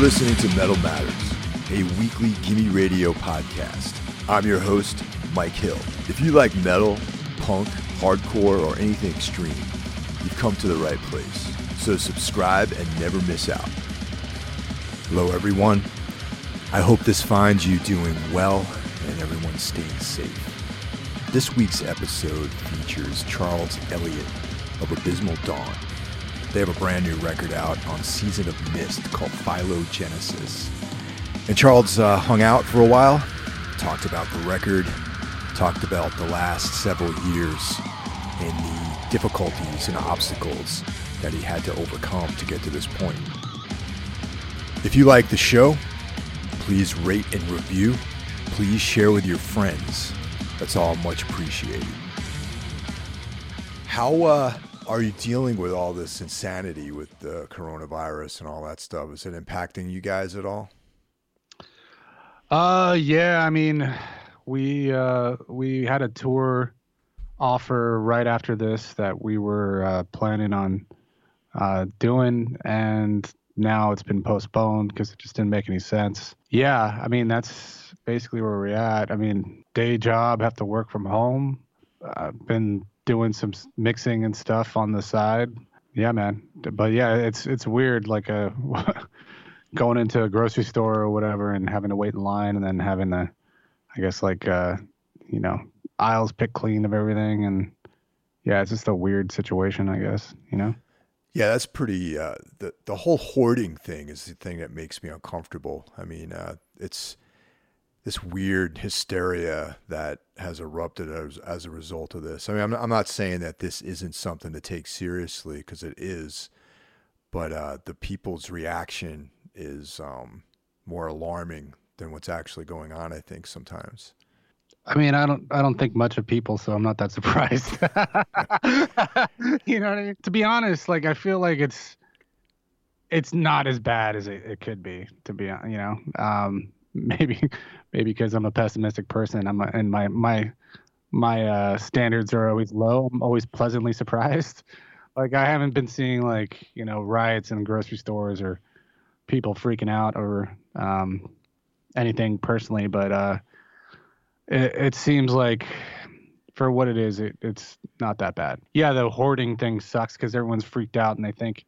Listening to Metal Matters, a weekly Gimme Radio podcast. I'm your host, Mike Hill. If you like metal, punk, hardcore, or anything extreme, you've come to the right place. So subscribe and never miss out. Hello, everyone. I hope this finds you doing well and everyone staying safe. This week's episode features Charles Elliott of Abysmal Dawn. They have a brand new record out on Season of Mist called Phylogenesis. And Charles uh, hung out for a while, talked about the record, talked about the last several years and the difficulties and obstacles that he had to overcome to get to this point. If you like the show, please rate and review. Please share with your friends. That's all much appreciated. How uh, are you dealing with all this insanity with the coronavirus and all that stuff? Is it impacting you guys at all? Uh, yeah. I mean, we uh, we had a tour offer right after this that we were uh, planning on uh, doing, and now it's been postponed because it just didn't make any sense. Yeah, I mean that's basically where we're at. I mean, day job, have to work from home. I've been doing some mixing and stuff on the side. Yeah, man. But yeah, it's it's weird like uh, a going into a grocery store or whatever and having to wait in line and then having to I guess like uh you know, aisles picked clean of everything and yeah, it's just a weird situation, I guess, you know. Yeah, that's pretty. Uh, the the whole hoarding thing is the thing that makes me uncomfortable. I mean, uh, it's this weird hysteria that has erupted as, as a result of this. I mean, I'm, I'm not saying that this isn't something to take seriously because it is, but uh, the people's reaction is um, more alarming than what's actually going on. I think sometimes. I mean, I don't, I don't think much of people, so I'm not that surprised. you know what I mean? To be honest, like I feel like it's, it's not as bad as it, it could be. To be, you know, um, maybe maybe because I'm a pessimistic person. I'm a, and my my my uh, standards are always low. I'm always pleasantly surprised. Like I haven't been seeing like you know riots in grocery stores or people freaking out or um, anything personally, but uh, it, it seems like for what it is, it, it's not that bad. Yeah, the hoarding thing sucks because everyone's freaked out and they think,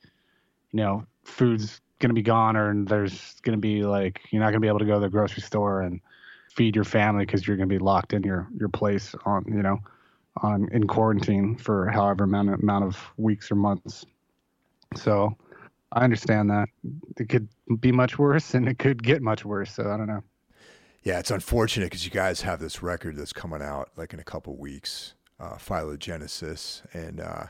you know, food's gonna be gone or there's gonna be like you're not gonna be able to go to the grocery store and feed your family because you're gonna be locked in your your place on you know on in quarantine for however amount amount of weeks or months. So I understand that it could be much worse and it could get much worse. So I don't know. Yeah, it's unfortunate because you guys have this record that's coming out like in a couple weeks, uh, Phylogenesis, and uh,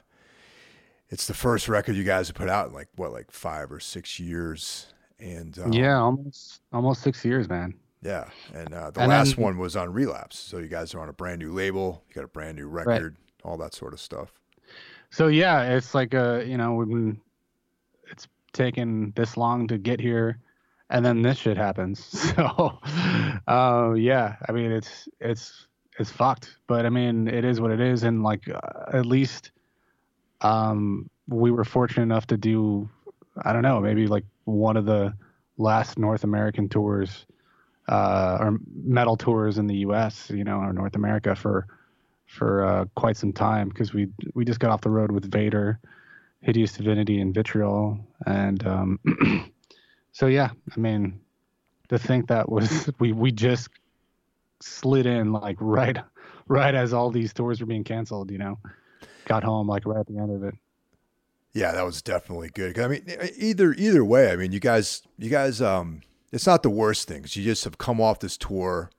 it's the first record you guys have put out in like what, like five or six years. And um, yeah, almost almost six years, man. Yeah, and uh, the and last then, one was on Relapse. So you guys are on a brand new label. You got a brand new record, right. all that sort of stuff. So yeah, it's like a you know it's taken this long to get here, and then this shit happens. So, uh, yeah, I mean it's it's it's fucked, but I mean it is what it is, and like uh, at least um, we were fortunate enough to do, I don't know, maybe like one of the last North American tours uh, or metal tours in the U.S. You know, or North America for for uh, quite some time because we we just got off the road with Vader, Hideous Divinity, and Vitriol, and um, so yeah, I mean, to think that was we we just slid in like right right as all these tours were being canceled, you know got home like right at the end of it. Yeah, that was definitely good. I mean, either either way, I mean, you guys, you guys, um, it's not the worst things. You just have come off this tour.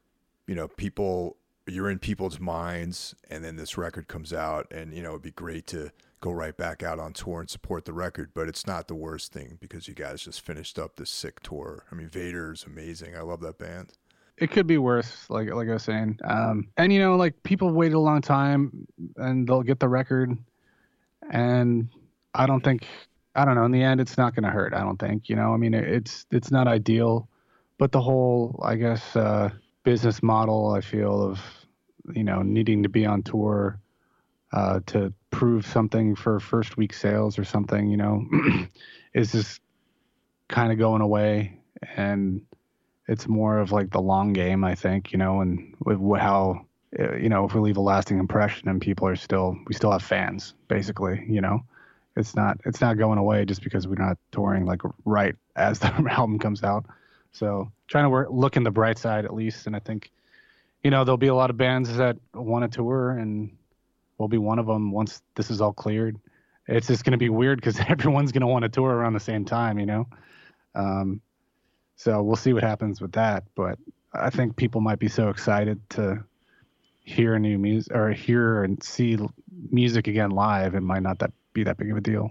You know, people, you're in people's minds, and then this record comes out, and you know, it'd be great to go right back out on tour and support the record. But it's not the worst thing because you guys just finished up this sick tour. I mean, Vader is amazing. I love that band it could be worse like like i was saying. Um, and you know like people wait a long time and they'll get the record. And i don't think i don't know in the end it's not going to hurt i don't think you know? I mean it's it's not ideal but the whole i guess uh, business model i feel of you know needing to be on tour uh, to prove something for first week sales or something you know is just kind of going away. And it's more of like the long game, I think, you know, and with how uh, you know if we leave a lasting impression and people are still we still have fans basically, you know. It's not it's not going away just because we're not touring like right as the album comes out. So trying to work look in the bright side at least, and I think you know there'll be a lot of bands that want to tour and we'll be one of them once this is all cleared. It's just going to be weird because everyone's going to want to tour around the same time, you know. Um, so we'll see what happens with that. But I think people might be so excited to hear new music or hear and see music again live. It might not that be that big of a deal.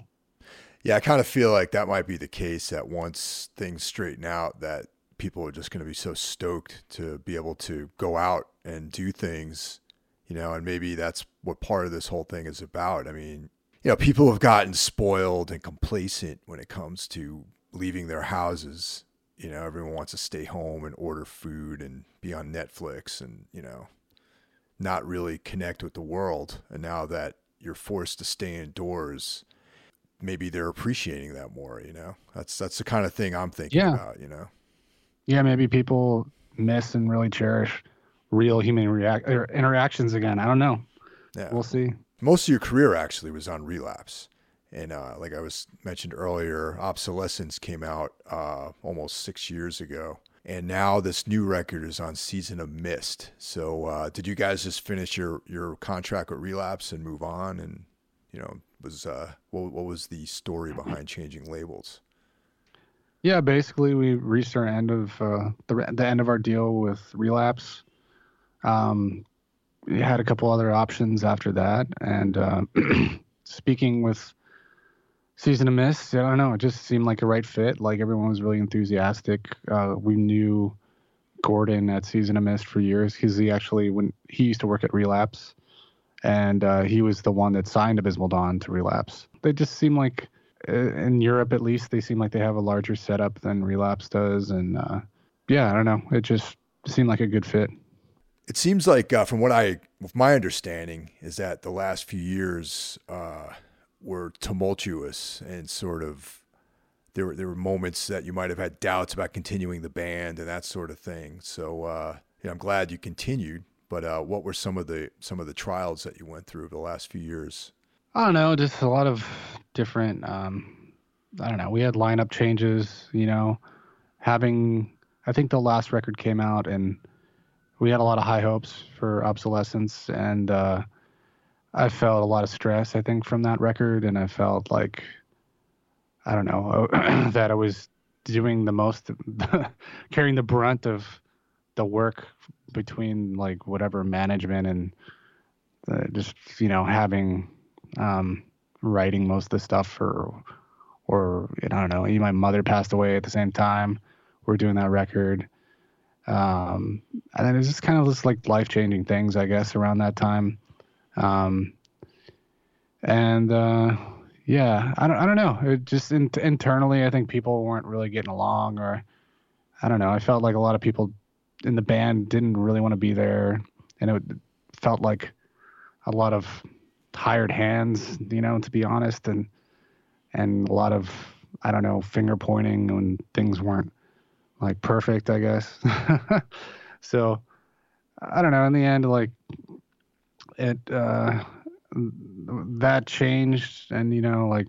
Yeah, I kind of feel like that might be the case that once things straighten out, that people are just going to be so stoked to be able to go out and do things, you know, and maybe that's what part of this whole thing is about. I mean, you know, people have gotten spoiled and complacent when it comes to leaving their houses. You know, everyone wants to stay home and order food and be on Netflix and, you know, not really connect with the world. And now that you're forced to stay indoors, maybe they're appreciating that more, you know? That's that's the kind of thing I'm thinking yeah. about, you know. Yeah, maybe people miss and really cherish real human react or interactions again. I don't know. Yeah. We'll see. Most of your career actually was on relapse. And uh, like I was mentioned earlier, Obsolescence came out uh, almost six years ago, and now this new record is on Season of Mist. So, uh, did you guys just finish your your contract with Relapse and move on? And you know, was uh, what, what was the story behind changing labels? Yeah, basically, we reached our end of uh, the the end of our deal with Relapse. Um, we had a couple other options after that, and uh, speaking with Season of Mist. I don't know. It just seemed like a right fit. Like everyone was really enthusiastic. Uh, we knew Gordon at Season of Mist for years because he actually when he used to work at Relapse, and uh, he was the one that signed Abysmal Dawn to Relapse. They just seem like uh, in Europe at least they seem like they have a larger setup than Relapse does, and uh, yeah, I don't know. It just seemed like a good fit. It seems like uh, from what I, my understanding, is that the last few years uh, were tumultuous and sort of there were there were moments that you might have had doubts about continuing the band and that sort of thing. So uh, yeah, I'm glad you continued. But uh, what were some of the some of the trials that you went through over the last few years? I don't know, just a lot of different. Um, I don't know. We had lineup changes. You know, having I think the last record came out and we had a lot of high hopes for obsolescence and uh, I felt a lot of stress, I think, from that record, and I felt like I don't know that I was doing the most, carrying the brunt of the work between like whatever management and uh, just you know having um, writing most of the stuff for or I don't know. My mother passed away at the same time. We are doing that record. Um, and then it's just kind of just like life changing things, I guess, around that time. Um, and uh, yeah, I don't, I don't know. It just in, internally, I think people weren't really getting along, or I don't know. I felt like a lot of people in the band didn't really want to be there, and it felt like a lot of hired hands, you know, to be honest, and and a lot of I don't know finger pointing when things weren't like perfect, I guess. so I don't know. In the end, like it uh, that changed, and you know, like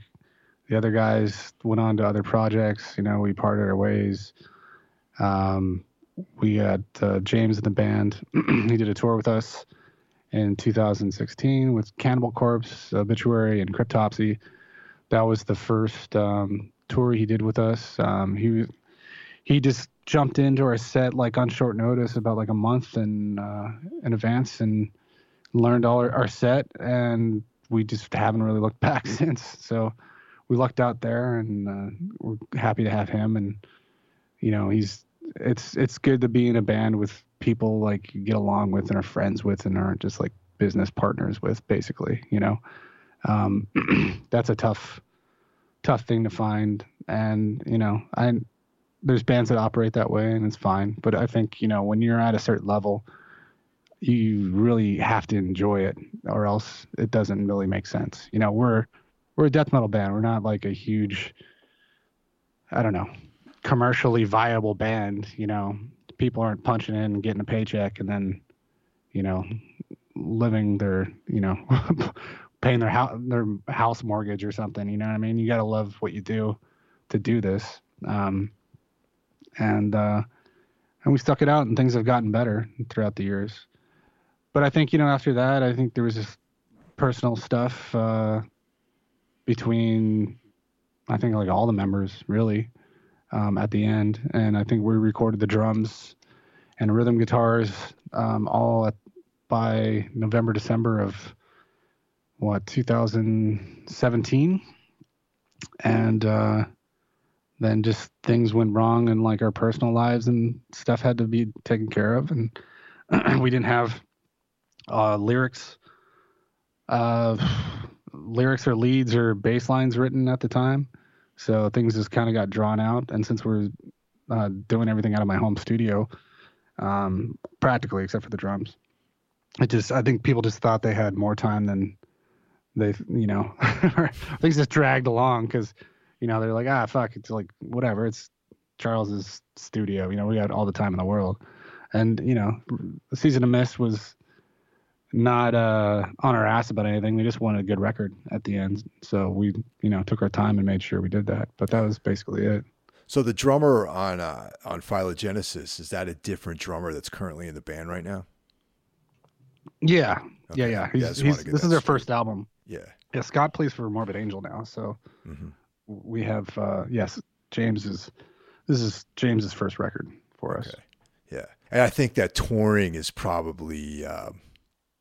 the other guys went on to other projects. You know, we parted our ways. Um, we had uh, James in the band. he did a tour with us in 2016 with Cannibal Corpse, Obituary, and Cryptopsy. That was the first um, tour he did with us. Um, he he just jumped into our set like on short notice, about like a month in uh, in advance, and learned all our, our set, and we just haven't really looked back since. So we lucked out there, and uh, we're happy to have him. And you know, he's it's it's good to be in a band with people like you get along with and are friends with and aren't just like business partners with, basically. You know, um, that's a tough tough thing to find, and you know, I there's bands that operate that way, and it's fine. But I think you know when you're at a certain level you really have to enjoy it or else it doesn't really make sense. You know, we're we're a death metal band. We're not like a huge I don't know. commercially viable band. You know, people aren't punching in and getting a paycheck and then, you know, living their, you know, paying their house their house mortgage or something. You know what I mean? You got to love what you do to do this. Um, and uh, and we stuck it out, and things have gotten better throughout the years. But I think you know after that, I think there was just personal stuff uh, between I think like all the members really um, at the end, and I think we recorded the drums and rhythm guitars um, all at, by November December of what 2017, and uh, then just things went wrong in like our personal lives and stuff had to be taken care of, and we didn't have uh, lyrics. Uh, lyrics or leads or bass lines written at the time. So things just kind of got drawn out. And since we're uh, doing everything out of my home studio, um, practically except for the drums, it just I think people just thought they had more time than they you know things just dragged along because you know they're like ah fuck it's like whatever it's Charles's studio you know we got all the time in the world and you know season of mist was not uh, on our ass about anything. We just wanted a good record at the end. So we, you know, took our time and made sure we did that. But that was basically it. So the drummer on uh, on Phylogenesis is that a different drummer that's currently in the band right now? Yeah, okay. yeah, yeah. He's, yeah, he's, this is their first album. Yeah, yeah. Scott plays for Morbid Angel now, so mm-hmm. we have uh, yes, James is this is James's first record for okay. us. Yeah, and I think that touring is probably. Um,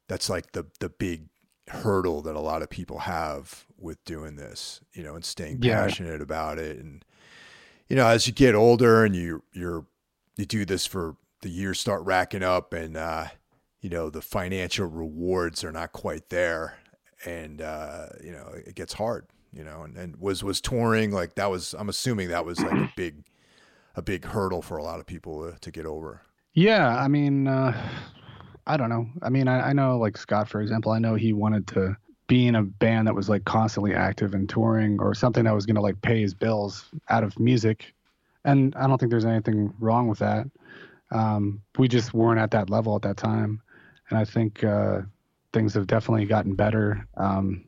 that's like the the big hurdle that a lot of people have with doing this, you know, and staying passionate yeah. about it. And you know, as you get older and you you're you do this for the years start racking up and uh, you know, the financial rewards are not quite there and uh, you know, it gets hard, you know, and, and was was touring like that was I'm assuming that was like a big a big hurdle for a lot of people to, to get over. Yeah, I mean, uh, I don't know. I mean, I, I know like Scott, for example, I know he wanted to be in a band that was like constantly active and touring or something that was going to like pay his bills out of music. And I don't think there's anything wrong with that. Um, we just weren't at that level at that time. And I think uh, things have definitely gotten better. Um,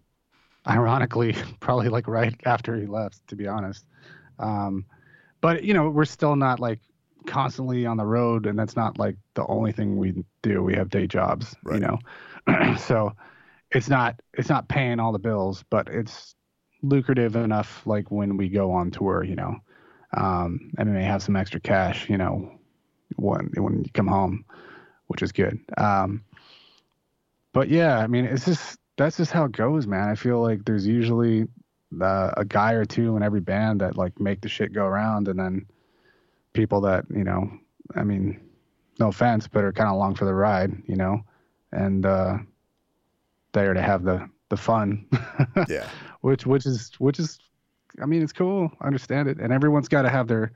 ironically, probably like right after he left, to be honest. Um, but, you know, we're still not like constantly on the road and that's not like the only thing we do. We have day jobs right. you know? So it's not it's not paying all the bills but it's lucrative enough like when we go on tour you know? Um and we may have some extra cash you know when when you come home which is good. Um but yeah i mean it's just that's just how it goes man. I feel like there's usually uh, a guy or two in every band that like make the shit go around and then people that you know i mean no offense but are kind of along for the ride you know? And uh there to have the the fun. Yeah. Which which is which is i mean it's cool. I understand it. And everyone's got to have their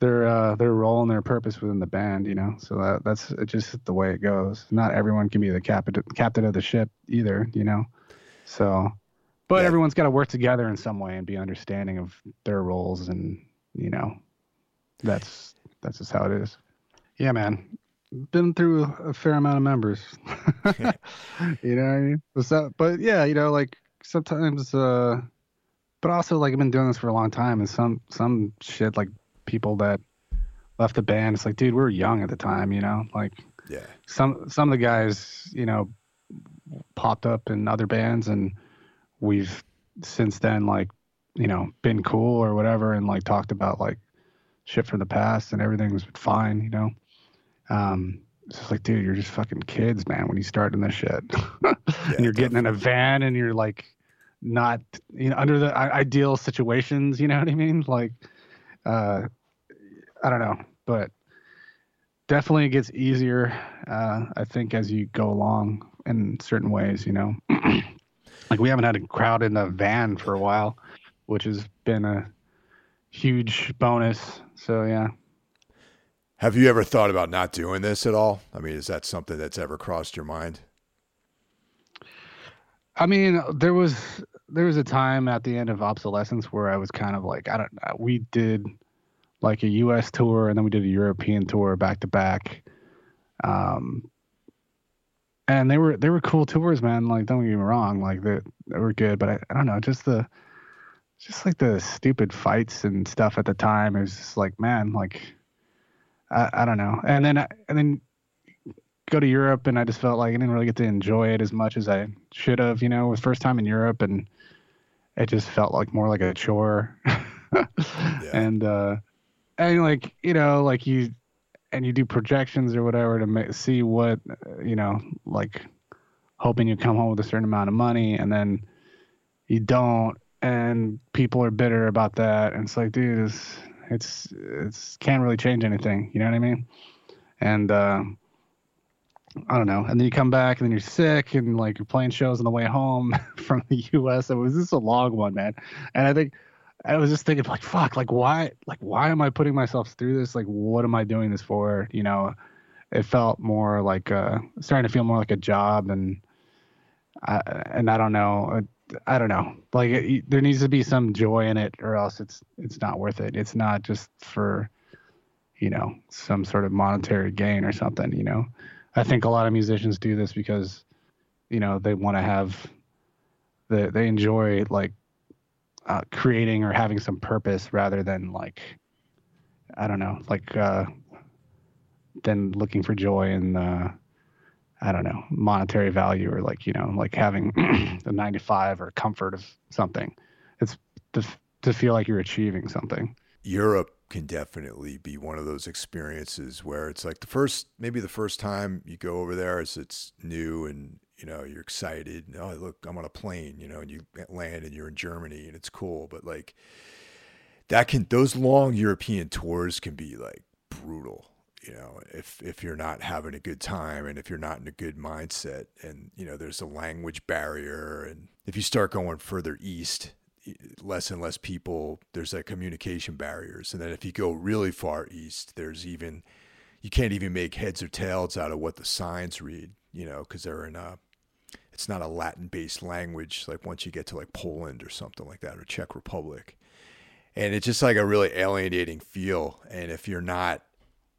their uh their role and their purpose within the band you know? So that that's just the way it goes. Not everyone can be the captain captain of the ship either you know? So but yeah. everyone's got to work together in some way and be understanding of their roles and you know that's that's just how it is. Yeah, man. Been through a fair amount of members. you know what I mean? So, but yeah, you know, like sometimes uh but also like I've been doing this for a long time and some some shit like people that left the band, it's like, dude, we were young at the time, you know? Like yeah. Some some of the guys, you know, popped up in other bands and we've since then like, you know, been cool or whatever and like talked about like shit from the past and everything was fine, you know. Um, it's just like, dude, you're just fucking kids, man. When you start in this shit, yeah, and you're getting in a van and you're like, not, you know, under the ideal situations. You know what I mean? Like, uh, I don't know, but definitely it gets easier. Uh, I think as you go along in certain ways, you know, like we haven't had a crowd in the van for a while, which has been a huge bonus. So yeah. Have you ever thought about not doing this at all? I mean, is that something that's ever crossed your mind? I mean, there was there was a time at the end of obsolescence where I was kind of like, I don't know. We did like a U.S. tour, and then we did a European tour back to back. Um, and they were they were cool tours, man. Like don't get me wrong, like they, they were good, but I, I don't know, just the just like the stupid fights and stuff at the time. It was just like, man, like I, I don't know. And then I, and then go to Europe, and I just felt like I didn't really get to enjoy it as much as I should have. You know, it was first time in Europe, and it just felt like more like a chore. yeah. And uh, and like you know, like you and you do projections or whatever to make, see what you know, like hoping you come home with a certain amount of money, and then you don't, and people are bitter about that, and it's like, dude, it's it's it's can't really change anything. You know what I mean? And uh, I don't know. And then you come back, and then you're sick, and like you're playing shows on the way home from the U.S. It was just a long one, man. And I think I was just thinking like, fuck, like why, like why am I putting myself through this? Like, what am I doing this for? You know, it felt more like uh, starting to feel more like a job, and I, and I don't know, I don't know. Like it, there needs to be some joy in it, or else it's it's not worth it. It's not just for, you know, some sort of monetary gain or something. You know, I think a lot of musicians do this because, you know, they want to have, the they enjoy like uh, creating or having some purpose rather than like I don't know, like uh, than looking for joy in uh, I don't know monetary value or like you know like having the 95 or comfort of something. It's to to feel like you're achieving something. Europe can definitely be one of those experiences where it's like the first maybe the first time you go over there is it's new and you know, you're excited. Oh, look, I'm on a plane, you know, and you land and you're in Germany and it's cool. But like that can, those long European tours can be like brutal, you know, if, if you're not having a good time and if you're not in a good mindset and, you know, there's a language barrier. And if you start going further east, less and less people, there's like communication barriers. And then if you go really far east, there's even, you can't even make heads or tails out of what the signs read, you know, because they're in a it's not a Latin based language like once you get to like Poland or something like that or Czech Republic. And it's just like a really alienating feel. And if you're not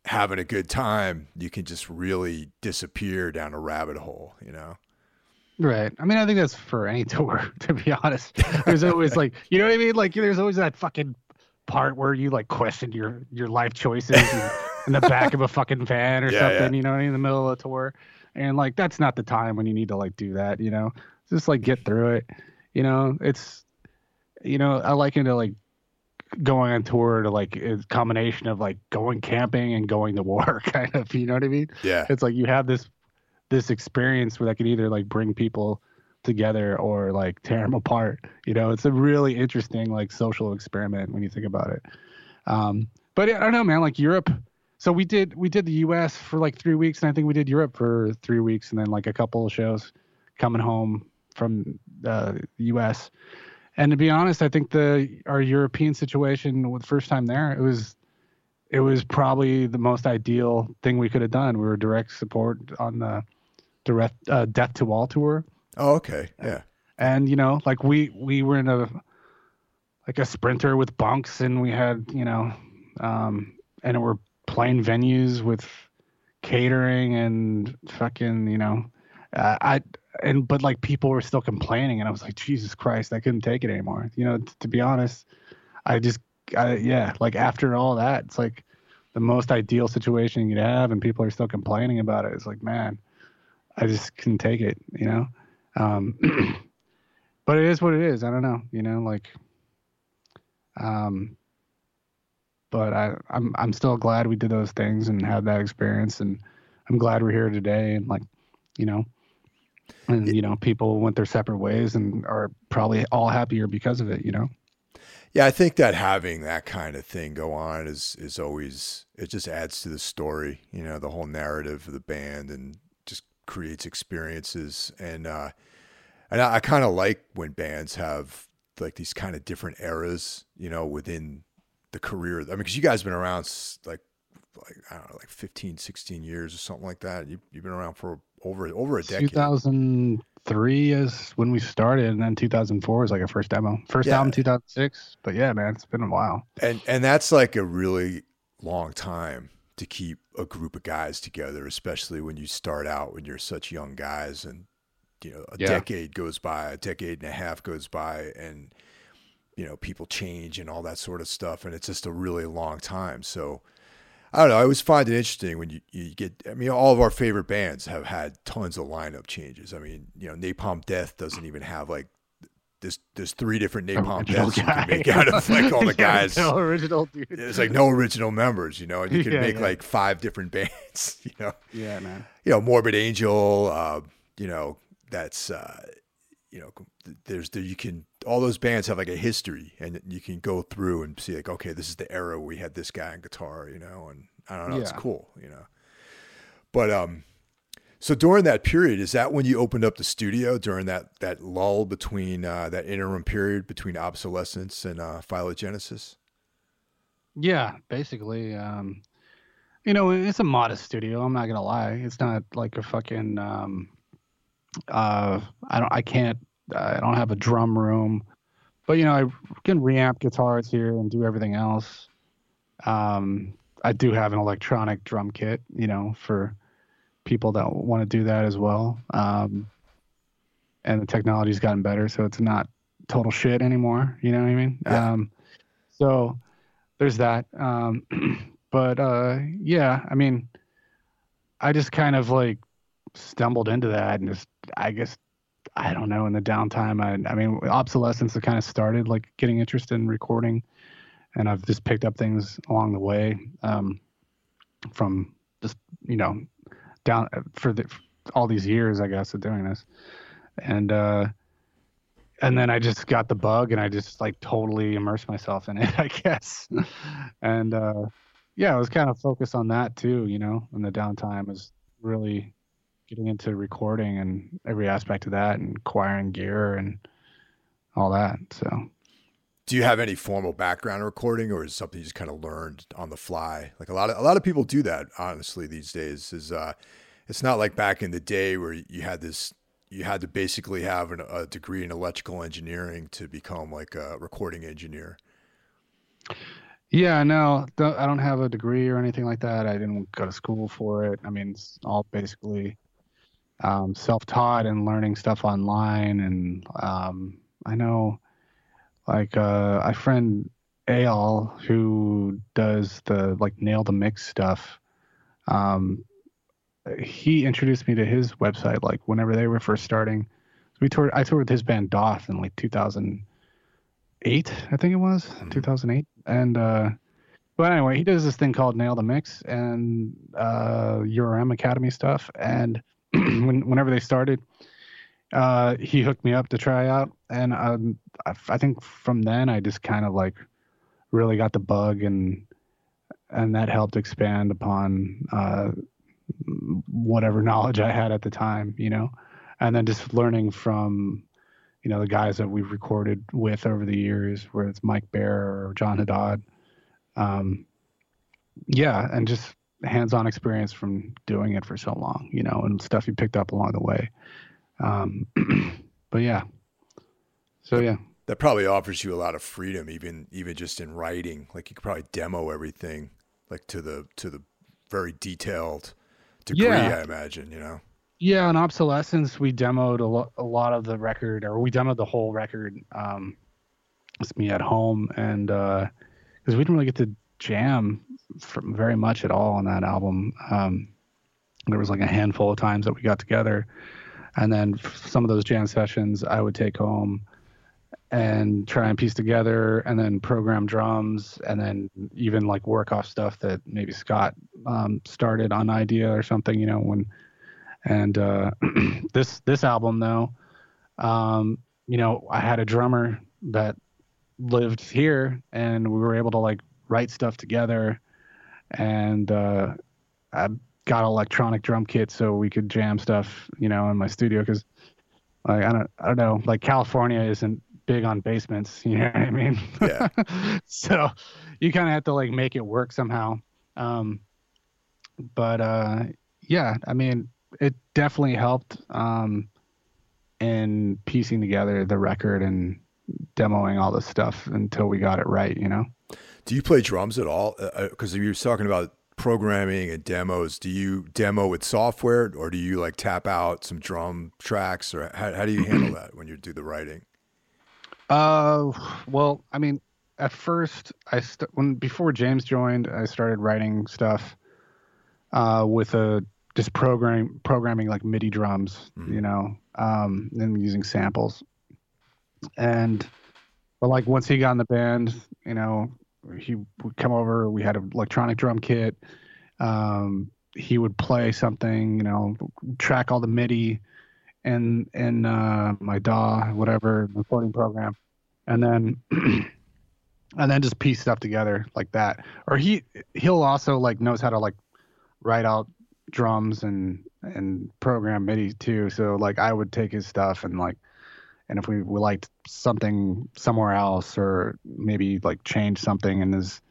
having a good time, you can just really disappear down a rabbit hole, you know? Right. I mean, I think that's for any tour, to be honest. There's always like, you know what I mean? Like, there's always that fucking part where you like question your your life choices in the back of a fucking van or yeah, something. Yeah. You know, in the middle of a tour and like that's not the time when you need to like do that you know just like get through it you know it's you know i liken to like going on tour to like a combination of like going camping and going to war kind of you know what i mean yeah it's like you have this this experience where that can either like bring people together or like tear them apart you know it's a really interesting like social experiment when you think about it um but i don't know man like europe so we did we did the U.S. for like three weeks, and I think we did Europe for three weeks, and then like a couple of shows coming home from uh, the U.S. And to be honest, I think the our European situation with first time there, it was it was probably the most ideal thing we could have done. We were direct support on the direct uh, Death to All tour. Oh, okay, yeah. And you know, like we we were in a like a sprinter with bunks, and we had you know, um, and we're playing venues with catering and fucking, you know, uh, I and but like people were still complaining, and I was like, Jesus Christ, I couldn't take it anymore. You know, t- to be honest, I just, I, yeah, like after all that, it's like the most ideal situation you'd have, and people are still complaining about it. It's like, man, I just couldn't take it. You know, um, but it is what it is. I don't know. You know, like, um, but I, I'm I'm still glad we did those things and had that experience, and I'm glad we're here today. And like, you know, and you know, people went their separate ways and are probably all happier because of it. You know. Yeah, I think that having that kind of thing go on is is always it just adds to the story. You know, the whole narrative of the band and just creates experiences. And uh, and I, I kind of like when bands have like these kind of different eras. You know, within the career. I mean, because you guys have been around like like I don't know, like 15, 16 years or something like that. You, you've been around for over over a decade. 2003 is when we started, and then 2004 is like our first demo. First Yeah. album 2006, but yeah, man, it's been a while. And and that's like a really long time to keep a group of guys together, especially when you start out when you're such young guys and you know, a Yeah. decade goes by, a decade and a half goes by and you know, people change and all that sort of stuff and it's just a really long time. So I don't know. I always find it interesting when you, you get. I mean, all of our favorite bands have had tons of lineup changes. I mean, you know, Napalm Death doesn't even have like there's there's three different Napalm Original Deaths you can make out of like all the Yeah, guys. no original dude. There's like no original members, you know, and you can Yeah, make yeah. like five different bands, you know. Yeah, man. You know, Morbid Angel, uh, you know, that's uh, you know, there's there you can all those bands have like a history, and you can go through and see like, okay, this is the era we had this guy on guitar, you know, and I don't know, it's cool, you know. But um, so during that period, is that when you opened up the studio during that that lull between uh, that interim period between obsolescence and uh, phylogenesis? Yeah, basically. Um, you know, it's a modest studio. I'm not gonna lie. It's not like a fucking. Um, uh, I don't. I can't. I don't have a drum room, but you know, I can reamp guitars here and do everything else. Um, I do have an electronic drum kit. You know, for people that want to do that as well. Um, and the technology's gotten better, so it's not total shit anymore. You know what I mean? Yeah. Um, so there's that. Um, but uh, yeah, I mean, I just kind of like stumbled into that and just, I guess, I don't know, in the downtime. I, I mean, obsolescence kind of started like getting interested in recording, and I've just picked up things along the way um, from just you know down for the all these years, I guess, of doing this, and uh, and then I just got the bug and I just like totally immersed myself in it, I guess. and uh, yeah, I was kind of focused on that too, you know, in the downtime is really getting into recording and every aspect of that and acquiring gear and all that. So Do you have any formal background in recording, or is it something you just kind of learned on the fly? Like a lot of a lot of people do that. Honestly, these days is uh, it's not like back in the day where you had this. You had to basically have an, a degree in electrical engineering to become like a recording engineer. yeah, no, I don't have a degree or anything like that. I didn't go to school for it. I mean, it's all basically um, self-taught and learning stuff online. And um, I know, like, uh, I friend Al who does the like nail the mix stuff. Um, he introduced me to his website like whenever they were first starting. We toured. I toured with his band Dååth in like 2008, I think it was 2008. And uh, but anyway, he does this thing called Nail the Mix and uh, URM Academy stuff. And when, whenever they started, uh, he hooked me up to try out, and um, I, I think from then I just kind of like really got the bug, and and that helped expand upon uh, whatever knowledge I had at the time, you know, and then just learning from you know the guys that we've recorded with over the years, whether it's Mike Bear or John Haddad. Um, yeah, and just hands-on experience from doing it for so long, you know, and stuff you picked up along the way. Um, but yeah, so yeah, That probably offers you a lot of freedom, even even just in writing. Like you could probably demo everything, like to the to the very detailed degree. Yeah. I imagine you know. yeah. in obsolescence, we demoed a, lo- a lot of the record, or we demoed the whole record. Um, it's me at home, and because we didn't really get to jam very much at all on that album. Um, there was like a handful of times that we got together, and then some of those jam sessions I would take home and try and piece together, and then program drums, and then even like work off stuff that maybe Scott um, started on idea or something, you know, when. And uh, this this album though, um, you know, I had a drummer that lived here, and we were able to like write stuff together, and uh, I got an electronic drum kit so we could jam stuff, you know, in my studio because like I don't I don't know, like California isn't big on basements, you know what I mean? Yeah. so you kind of have to like make it work somehow. Um, but uh, yeah, I mean, it definitely helped um, in piecing together the record and demoing all the stuff until we got it right. You know. Do you play drums at all? Because uh, you were talking about programming and demos. Do you demo with software, or do you like tap out some drum tracks, or how, how do you handle that when you do the writing? Uh, well, I mean, at first, I st- when before James joined, I started writing stuff uh, with a just programming programming like MIDI drums, mm-hmm. you know, um, and using samples. And but like once he got in the band, you know, he would come over. We had an electronic drum kit. Um, he would play something, you know, track all the MIDI and in uh, my DAW, whatever recording program, and then and then just piece stuff together like that. Or he he'll also like knows how to like write out drums and and program MIDI too. So like I would take his stuff and like and if we, we liked something somewhere else or maybe like change something in his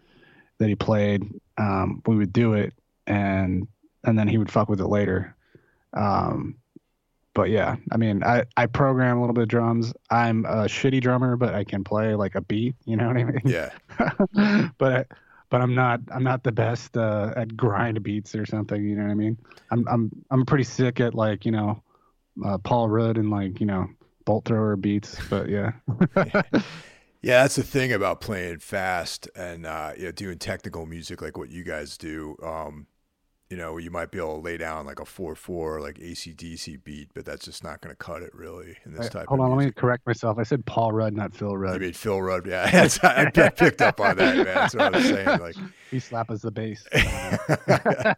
that he played, um, we would do it and and then he would fuck with it later. Um, but yeah, I mean, I, I program a little bit of drums. I'm a shitty drummer, but I can play like a beat. You know what I mean? Yeah. but but I'm not I'm not the best uh, at grind beats or something. You know what I mean? I'm I'm I'm pretty sick at like you know uh, Paul Rudd and like you know bolt thrower beats. But yeah. yeah, that's the thing about playing fast and uh, you know doing technical music like what you guys do. Um, you know, you might be able to lay down like a four four like ACDC beat, but that's just not going to cut it really in this type. Of hold on, music. let me correct myself. I said Paul Rudd, not Phil Rudd. I mean Phil Rudd? Yeah, I, I picked up on that, man. That's what I was saying. Like he slap us the bass. yeah.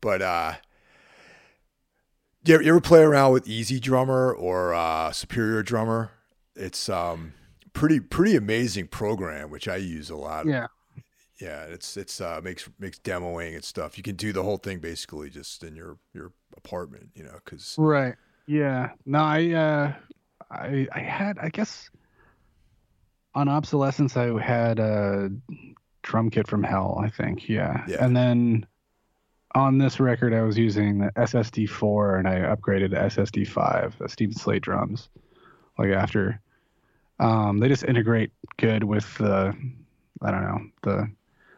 But uh, you, ever play around with EZdrummer or uh, Superior Drummer? It's um pretty pretty amazing program which I use a lot. Yeah yeah, it's it's uh, makes makes demoing and stuff. You can do the whole thing basically just in your your apartment, you know, because right. Yeah. No, I uh, I I had I guess on obsolescence I had a drum kit from Hell. I think yeah. yeah. And then on this record I was using the SSD4 and I upgraded to SSD5, the Steven Slate drums. Like after, um, they just integrate good with the I don't know the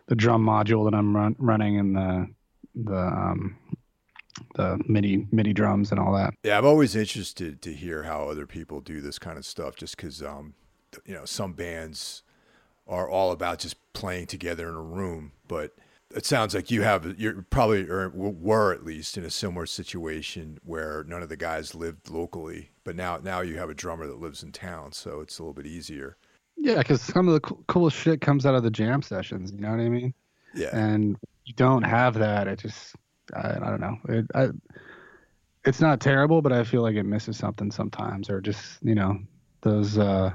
the drum module that I'm run, running and the the um, the MIDI MIDI drums and all that. Yeah, I'm always interested to hear how other people do this kind of stuff, just because um, you know some bands are all about just playing together in a room, but it sounds like you have you're probably or were at least in a similar situation where none of the guys lived locally, but now now you have a drummer that lives in town, so it's a little bit easier. Yeah, because some of the coolest shit comes out of the jam sessions. You know what I mean? Yeah. And you don't have that. It just, I, I don't know. It, I, it's not terrible, but I feel like it misses something sometimes, or just you know those uh,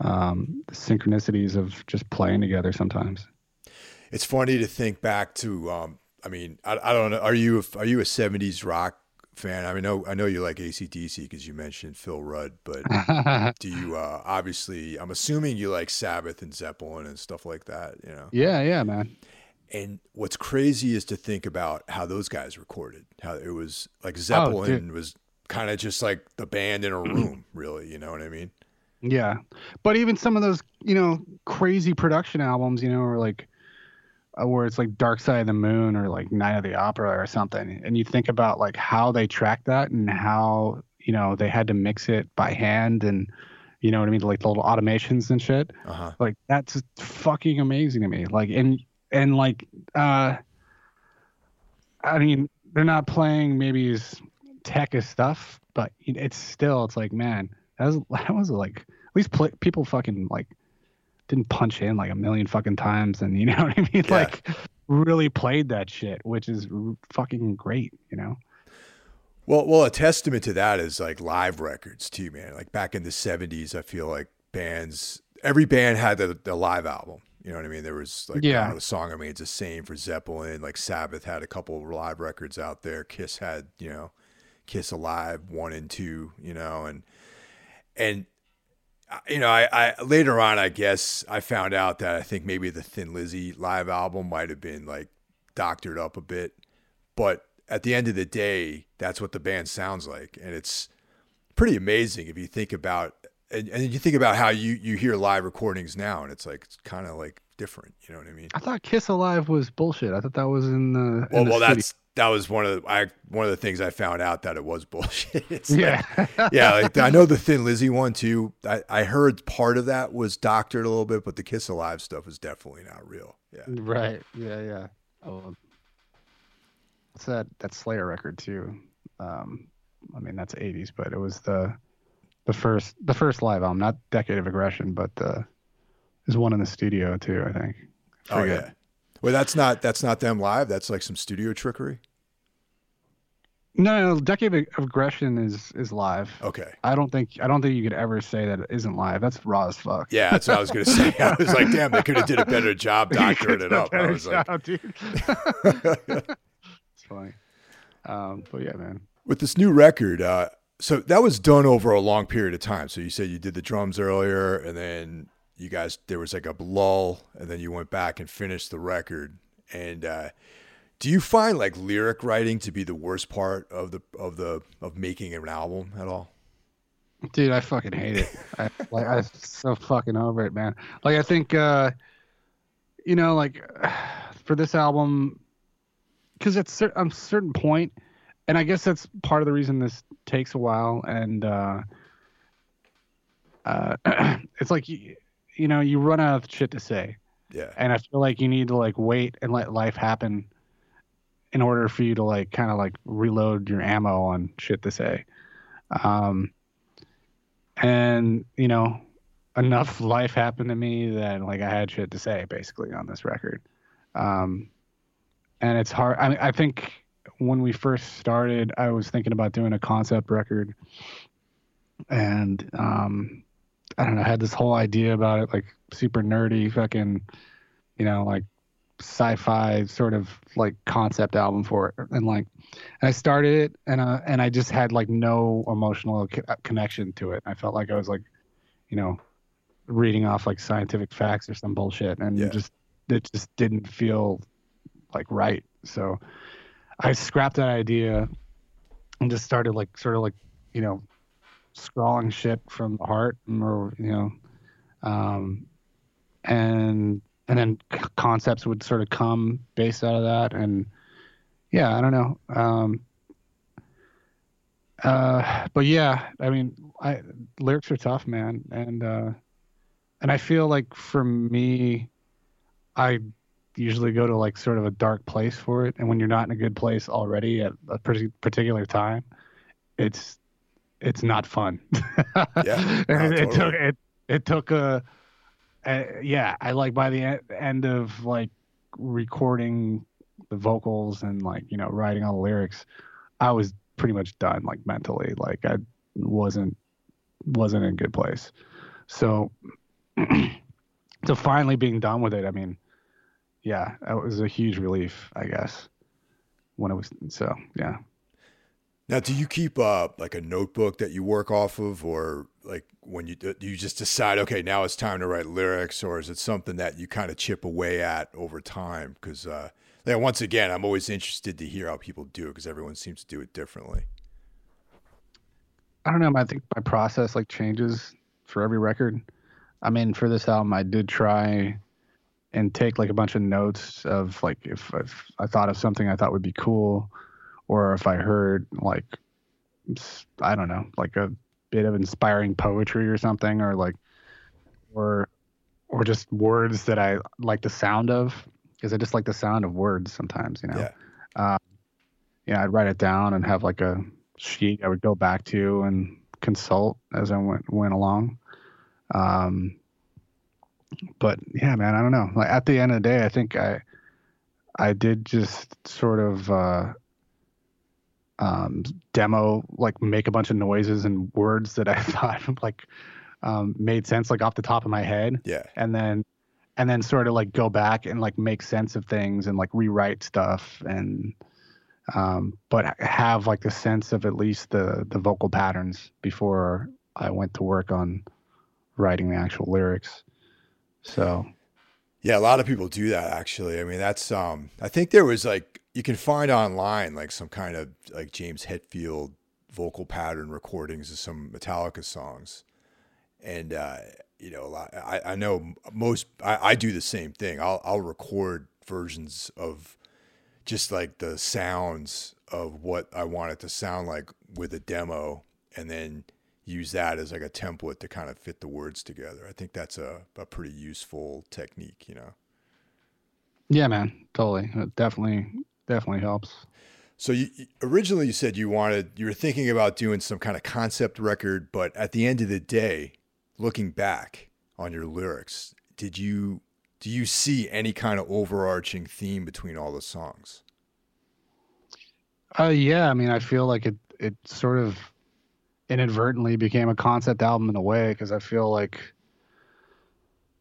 um, synchronicities of just playing together sometimes. It's funny to think back to. Um, I mean, I, I don't know. Are you are you a '70s rock fan. I mean, I know, I know you like ACDC because you mentioned Phil Rudd, but do you uh, obviously? I'm assuming you like Sabbath and Zeppelin and stuff like that. You know? Yeah, yeah, man. And what's crazy is to think about how those guys recorded. How it was like oh, Zeppelin oh, was kind of just like the band in a room, really. You know what I mean? Yeah, but even some of those, you know, crazy production albums, you know, or like where it's like Dark Side of the Moon or like Night of the Opera or something, and you think about like how they tracked that and how you know they had to mix it by hand and you know what I mean, like the little automations and shit. Uh-huh. Like that's fucking amazing to me. Like and and like uh, I mean they're not playing maybe as tech as stuff, but it's still it's like man that was that was like at least play, people fucking like didn't punch in like a million fucking times and you know what I mean? Yeah. Like really played that shit, which is fucking great, you know? Well, well, a testament to that is like live records too, man. Like back in the '70s, I feel like bands, every band had the, the live album. You know what I mean? There was like yeah. the song I mean, it's the same for Zeppelin. Like Sabbath had a couple of live records out there. Kiss had, you know, Kiss Alive one and two. You know, and and you know, I, I later on, I guess I found out that I think maybe the Thin Lizzy live album might have been like doctored up a bit, but at the end of the day, that's what the band sounds like, and it's pretty amazing if you think about and, and you think about how you you hear live recordings now, and it's like it's kind of like different. You know what I mean? I thought Kiss Alive was bullshit. I thought that was in the. Well, in the well, studio. that's that was one of the I one of the things I found out that it was bullshit. It's like- yeah, yeah, like I know the Thin Lizzy one too. I, I heard part of that was doctored a little bit, but the Kiss Alive stuff was definitely not real. Yeah. right. Yeah, yeah. Oh, what's that? That Slayer record too. Um, I mean that's '80s, but it was the the first the first live album, not Decade of Aggression, but the there's one in the studio too. I think. Oh yeah. Well, that's not that's not them live. That's like some studio trickery. No, no, Decade of Aggression is is live. Okay. I don't think I don't think you could ever say that it isn't live. That's raw as fuck. Yeah, that's what I was gonna say. I was like, damn, they could have did a better job doctoring it up. I was like, job, dude. it's funny. Um, but yeah, man. with this new record, uh, so that was done over a long period of time. So you said you did the drums earlier, and then you guys there was like a lull, and then you went back and finished the record. And uh, do you find like lyric writing to be the worst part of the of the of making an album at all? Dude, I fucking hate it. I like I'm so fucking over it, man. Like I think uh you know, like for this album cuz at cer- a certain point and I guess that's part of the reason this takes a while and uh uh it's like you, know, you run out of shit to say. Yeah, and I feel like you need to like wait and let life happen in order for you to like kind of like reload your ammo on shit to say. Um, and you know, enough life happened to me that like I had shit to say basically on this record. Um, and it's hard. I mean, I think when we first started, I was thinking about doing a concept record, and um, I don't know, had this whole idea about it, like super nerdy, fucking, you know, like sci-fi sort of like concept album for it, and like, and I started it, and uh, and I just had like no emotional co- connection to it. I felt like I was like, you know, reading off like scientific facts or some bullshit, and Yeah. just it just didn't feel like right. So I scrapped that idea and just started like sort of like, you know, scrawling shit from the heart or you know um and and then concepts would sort of come based out of that and yeah i don't know um uh but yeah i mean i lyrics are tough man and uh and i feel like for me i usually go to like sort of a dark place for it and when you're not in a good place already at a pretty particular time it's it's not fun. Yeah, no, it, it took it it took a, a yeah. I like by the end of like recording the vocals and like you know writing all the lyrics, I was pretty much done like mentally. Like I wasn't wasn't in a good place. So so finally being done with it, I mean, yeah, it was a huge relief, I guess. When it was so yeah. Now, do you keep uh, like a notebook that you work off of, or like when you do you just decide, okay, now it's time to write lyrics, or is it something that you kind of chip away at over time? Because uh, yeah, once again, I'm always interested to hear how people do it because everyone seems to do it differently. I don't know. I think my process like changes for every record. I mean, for this album, I did try and take like a bunch of notes of like if, if I thought of something I thought would be cool, or if I heard like I don't know, like a bit of inspiring poetry or something, or like or or just words that I like the sound of, because I just like the sound of words sometimes, you know Yeah. uh, yeah, I'd write it down and have like a sheet I would go back to and consult as I went went along. Um, but yeah, man, I don't know. Like at the end of the day, I think I I did just sort of uh, um, demo like make a bunch of noises and words that I thought like um, made sense like off the top of my head Yeah, and then and then sort of like go back and like make sense of things and like rewrite stuff and um but have like the sense of at least the the vocal patterns before I went to work on writing the actual lyrics. So Yeah, a lot of people do that actually. I mean, that's um I think there was like you can find online like some kind of like James Hetfield vocal pattern recordings of some Metallica songs. And uh you know, a lot I, I know most I, I do the same thing. I'll I'll record versions of just like the sounds of what I want it to sound like with a demo and then use that as like a template to kind of fit the words together. I think that's a, a pretty useful technique, you know. Yeah, man, totally. It definitely definitely helps. So you originally you said you wanted you were thinking about doing some kind of concept record, but at the end of the day, looking back on your lyrics, did you do you see any kind of overarching theme between all the songs? Uh yeah, I mean I feel like it it sort of inadvertently became a concept album in a way because I feel like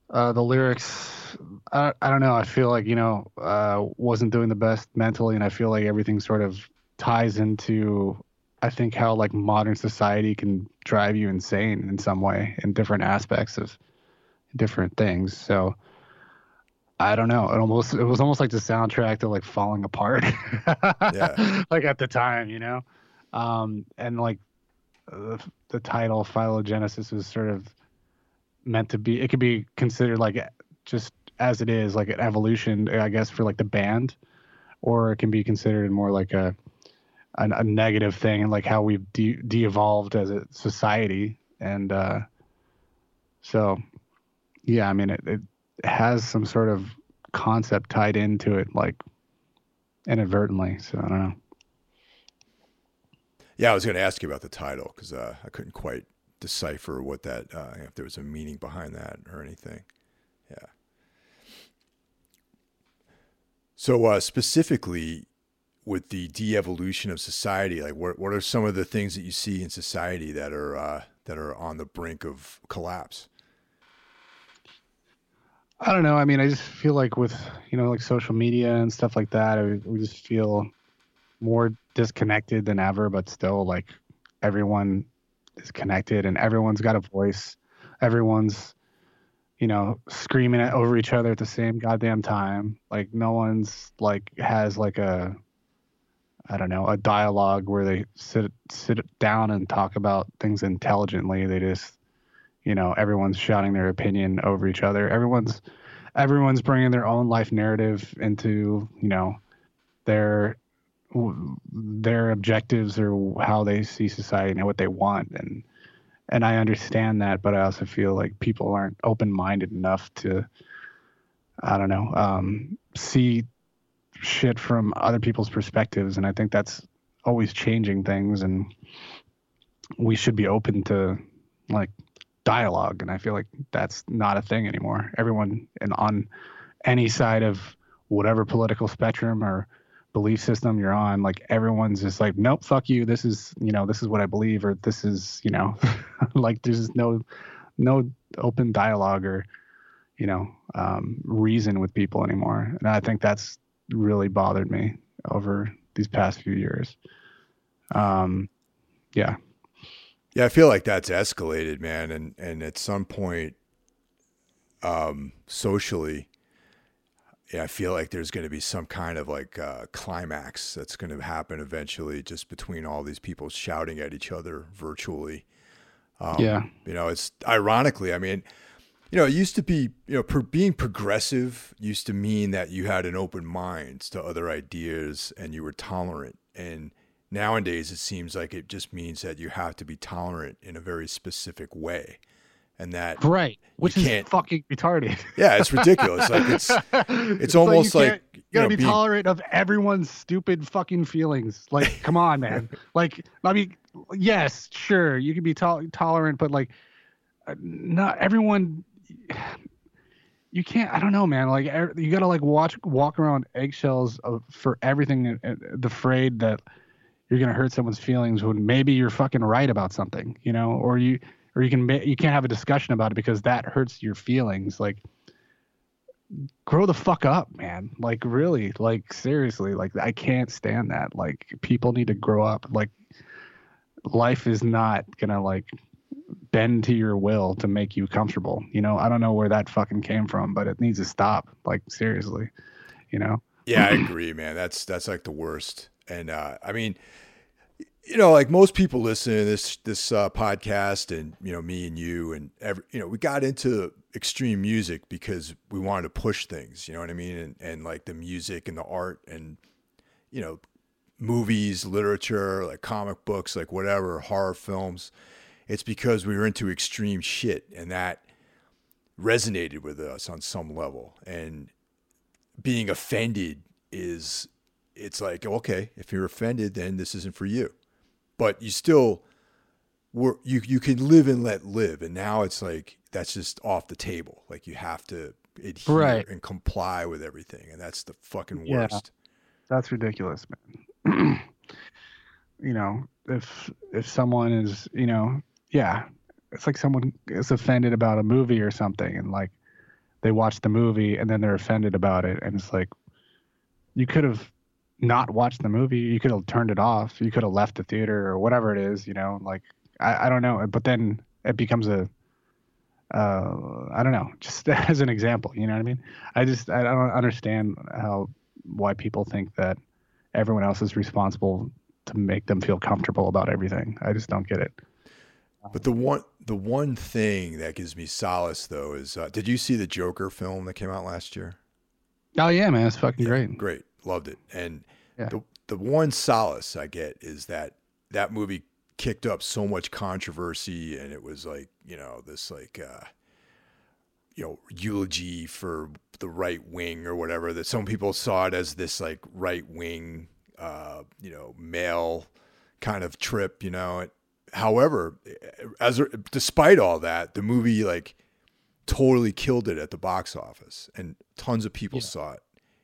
uh, the lyrics I, I don't know I feel like you know uh, wasn't doing the best mentally and I feel like everything sort of ties into I think how like modern society can drive you insane in some way in different aspects of different things so I don't know. It almost it was almost like the soundtrack to like falling apart. yeah. Like at the time, you know. Um and like the, the title phylogenesis is sort of meant to be it could be considered like just as it is like an evolution i guess for like the band or it can be considered more like a a, a negative thing and like how we've de, de-evolved as a society. And uh so yeah i mean it, it has some sort of concept tied into it like inadvertently. So i don't know yeah, I was going to ask you about the title because uh, I couldn't quite decipher what that uh, if there was a meaning behind that or anything. Yeah. So uh, specifically with the de-evolution of society, like what what are some of the things that you see in society that are uh, that are on the brink of collapse? I don't know. I mean, I just feel like with you know like social media and stuff like that, we just feel more disconnected than ever, but still like everyone is connected and everyone's got a voice. Everyone's, you know, screaming at, over each other at the same goddamn time. Like no one's like has like a I don't know, a dialogue where they sit sit down and talk about things intelligently. They just, you know, everyone's shouting their opinion over each other. Everyone's everyone's bringing their own life narrative into, you know, their their objectives or how they see society and what they want. And and I understand that but I also feel like people aren't open-minded enough to I don't know um, see shit from other people's perspectives. And I think that's always changing things. And we should be open to like dialogue. And I feel like that's not a thing anymore. Everyone and on any side of whatever political spectrum or belief system you're on like everyone's just like nope fuck you. This is you know this is what i believe or this is you know like there's no no open dialogue or you know um, reason with people anymore. And i think that's really bothered me over these past few years. Um yeah. Yeah i feel like that's escalated man and and at some point um socially I feel like there's going to be some kind of like uh, climax that's going to happen eventually, just between all these people shouting at each other virtually. Um, yeah, you know, it's ironically, I mean, you know, it used to be, you know, per, being progressive used to mean that you had an open mind to other ideas and you were tolerant. And nowadays, it seems like it just means that you have to be tolerant in a very specific way and that right, which is fucking retarded. Yeah, it's ridiculous. like it's it's almost like, like, you gotta know, be tolerant of everyone's stupid fucking feelings. Like, come on, man. like, I mean, yes, sure, you can be to- tolerant, but like, uh, not everyone. You can't. I don't know, man. Like, er, you gotta like watch, walk around eggshells of, for everything. The afraid that you're gonna hurt someone's feelings when maybe you're fucking right about something, you know, or you or you can you can't have a discussion about it because that hurts your feelings like grow the fuck up man like really like seriously like i can't stand that like people need to grow up like life is not gonna like bend to your will to make you comfortable. You know, I don't know where that fucking came from, but it needs to stop. Like seriously, you know. Yeah, I agree, man. That's that's like the worst. And uh, I mean, you know, like most people listening to this this uh, podcast, and you know, me and you, and every, you know, we got into extreme music because we wanted to push things. You know what I mean? And and like the music and the art, and you know, movies, literature, like comic books, like whatever, horror films. It's because we were into extreme shit, and that resonated with us on some level. And being offended is it's like okay if you're offended then this isn't for you but you still were you you can live and let live and now it's like that's just off the table like you have to adhere Right. and comply with everything and that's the fucking worst. Yeah. worst That's ridiculous, man. you know, if if someone is, you know, yeah, it's like someone is offended about a movie or something, and like they watch the movie and then they're offended about it, and it's like you could have not watched the movie, you could have turned it off, you could have left the theater or whatever it is, you know, like I, I don't know, but then it becomes a uh, I don't know, just as an example, you know what I mean? I just I don't understand how why people think that everyone else is responsible to make them feel comfortable about everything. I just don't get it. but the one the one thing that gives me solace though is uh, did you see the joker film that came out last year Oh yeah, man, it's fucking great. Great, loved it. And Yeah. the the one solace I get is that that movie kicked up so much controversy, and it was like you know this like uh, you know eulogy for the right wing or whatever. That some people saw it as this like right wing uh, you know male kind of trip, you know. And, however, as a, despite all that, the movie like totally killed it at the box office, and tons of people Yeah. saw it,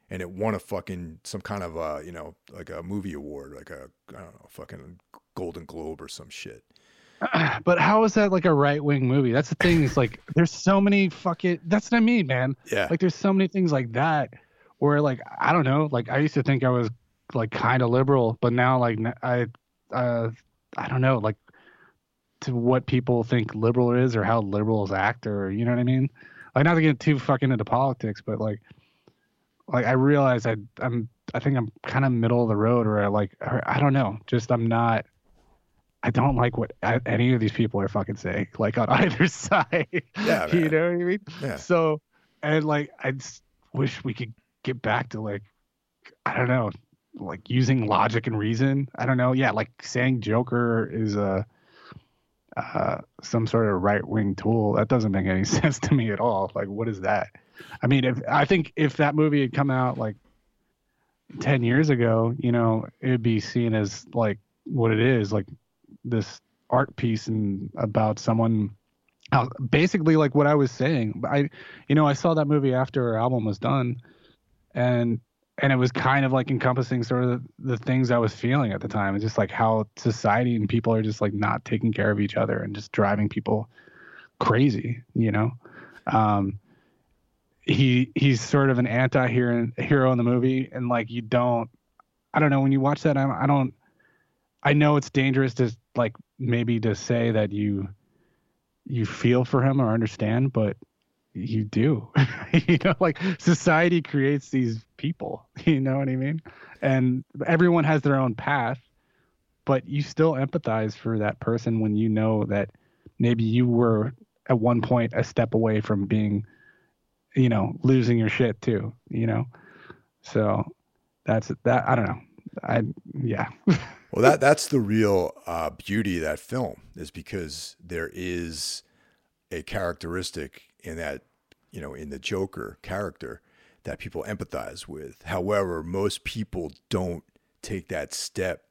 and it won a fucking some kind of a you know like a movie award, like a I don't know, fucking Golden Globe or some shit. but how is that like a right wing movie? That's the thing. Is like there's so many fucking. That's what I mean, man. Yeah, Like there's so many things like that where like I don't know. Like I used to think I was like kind of liberal, but now like I uh I don't know like to what people think liberal is or how liberals act or you know what I mean. Like not to get too fucking into politics, but like like I realize I I'm I think I'm kind of middle of the road or I like I don't know. Just I'm not. I don't like what a- any of these people are fucking saying, like on either side. Yeah, you know what I mean? yeah. So, and like, I just wish we could get back to like, I don't know, like using logic and reason. I don't know. Yeah, like saying Joker is a uh, some sort of right wing tool. That doesn't make any sense to me at all. Like, what is that? I mean, if I think if that movie had come out like ten years ago, you know, it'd be seen as like what it is, like this art piece and about someone basically like what I was saying. I, you know, I saw that movie after her album was done, and and it was kind of like encompassing sort of the, the things I was feeling at the time. It's just like how society and people are just like not taking care of each other and just driving people crazy, you know. Um, he he's sort of an anti-hero hero in the movie, and like you don't, I don't know when you watch that, I, I don't. I know it's dangerous to like maybe to say that you you feel for him or understand, but you do. you know, like society creates these people. You know what I mean? And everyone has their own path, but you still empathize for that person when you know that maybe you were at one point a step away from being, you know, losing your shit too. You know, so that's that. I don't know. I yeah. Well, that that's the real uh, beauty of that film is because there is a characteristic in that you know in the Joker character that people empathize with. However, most people don't take that step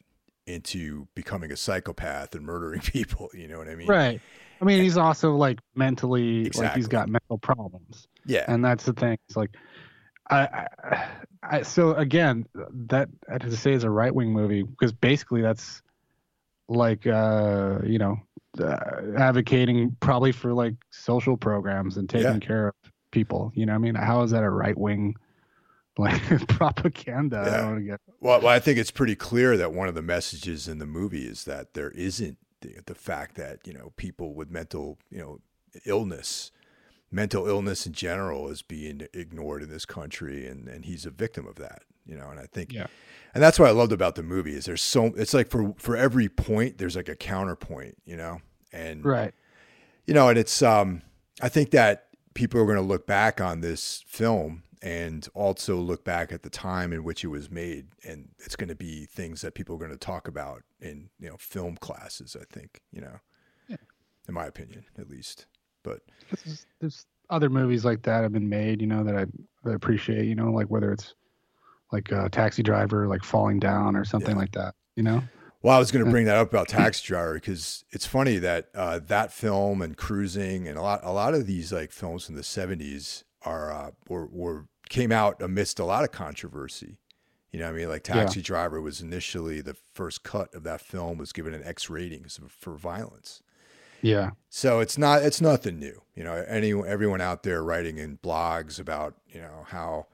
into becoming a psychopath and murdering people. You know what I mean? Right. I mean, he's also like mentally, like he's got mental problems. Yeah. and that's the thing. It's like, I, I, I so again, that I have to say is a right wing movie because basically that's like, uh, you know, uh, advocating probably for like social programs and taking Yeah. care of people. You know, what I mean, how is that a right wing like propaganda? I Yeah. don't wanna get. Well, well, I think it's pretty clear that one of the messages in the movie is that there isn't the, the fact that you know people with mental you know illness mental illness in general is being ignored in this country and and he's a victim of that you know and i think Yeah. and that's what i loved about the movie is there's so it's like for for every point there's like a counterpoint you know and Right. you know and it's um i think that people are going to look back on this film and also look back at the time in which it was made and it's going to be things that people are going to talk about in you know film classes i think you know Yeah. in my opinion at least but There's, there's other movies like that have been made, you know, that I, that I appreciate, you know, like whether it's like a taxi driver, like falling down or something Yeah. like that, you know? Well, I was going to bring that up about Taxi Driver because it's funny that uh, that film and Cruising and a lot a lot of these like films from the seventies are uh, were, were came out amidst a lot of controversy. You know, what I mean, like Yeah. Taxi Driver was initially the first cut of that film was given an X rating for violence. Yeah. So it's not it's nothing new. You know, any everyone out there writing in blogs about you know how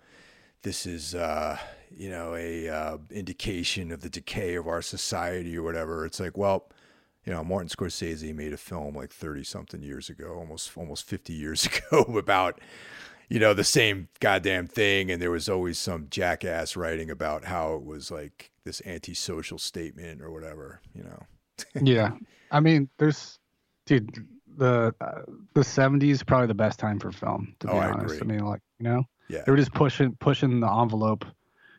this is uh, you know a uh, indication of the decay of our society or whatever. It's like, well, you know, Martin Scorsese made a film like thirty something years ago, almost almost fifty years ago, about you know the same goddamn thing, and there was always some jackass writing about how it was like this antisocial statement or whatever. You know, Yeah. I mean, there's, dude, the uh, the 70s is probably the best time for film, to be Oh, I honest. agree. I mean, like, you know, yeah, they were just pushing pushing the envelope